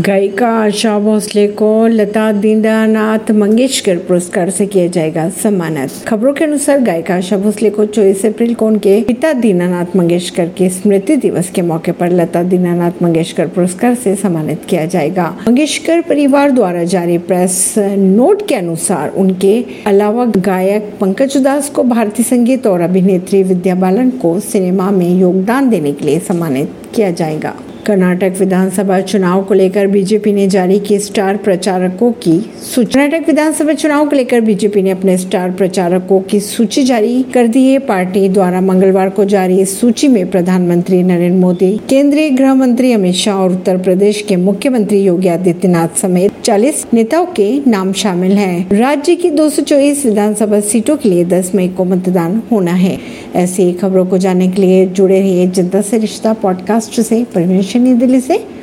गायिका आशा भोसले को लता दीनानाथ मंगेशकर पुरस्कार से किया जाएगा सम्मानित। खबरों के अनुसार गायिका आशा भोसले को 24 अप्रैल को उनके पिता दीनानाथ मंगेशकर के स्मृति दिवस के मौके पर लता दीनानाथ मंगेशकर पुरस्कार से सम्मानित किया जाएगा। मंगेशकर परिवार द्वारा जारी प्रेस नोट के अनुसार उनके अलावा गायक पंकज उदास को भारतीय संगीत और अभिनेत्री विद्या बालन को सिनेमा में योगदान देने के लिए सम्मानित किया जाएगा। कर्नाटक विधानसभा चुनाव को लेकर बीजेपी ने जारी की स्टार प्रचारकों की सूची। कर्नाटक विधानसभा चुनाव को लेकर बीजेपी ने अपने स्टार प्रचारकों की सूची जारी कर दी है। पार्टी द्वारा मंगलवार को जारी इस सूची में प्रधानमंत्री नरेंद्र मोदी, केंद्रीय गृह मंत्री अमित शाह और उत्तर प्रदेश के मुख्यमंत्री योगी आदित्यनाथ समेत चालीस नेताओं के नाम शामिल है। राज्य की दो विधानसभा सीटों के लिए दस मई को मतदान होना है। ऐसी खबरों को जानने के लिए जुड़े रहिए जनता से रिश्ता पॉडकास्ट से परमेश दिल्ली से।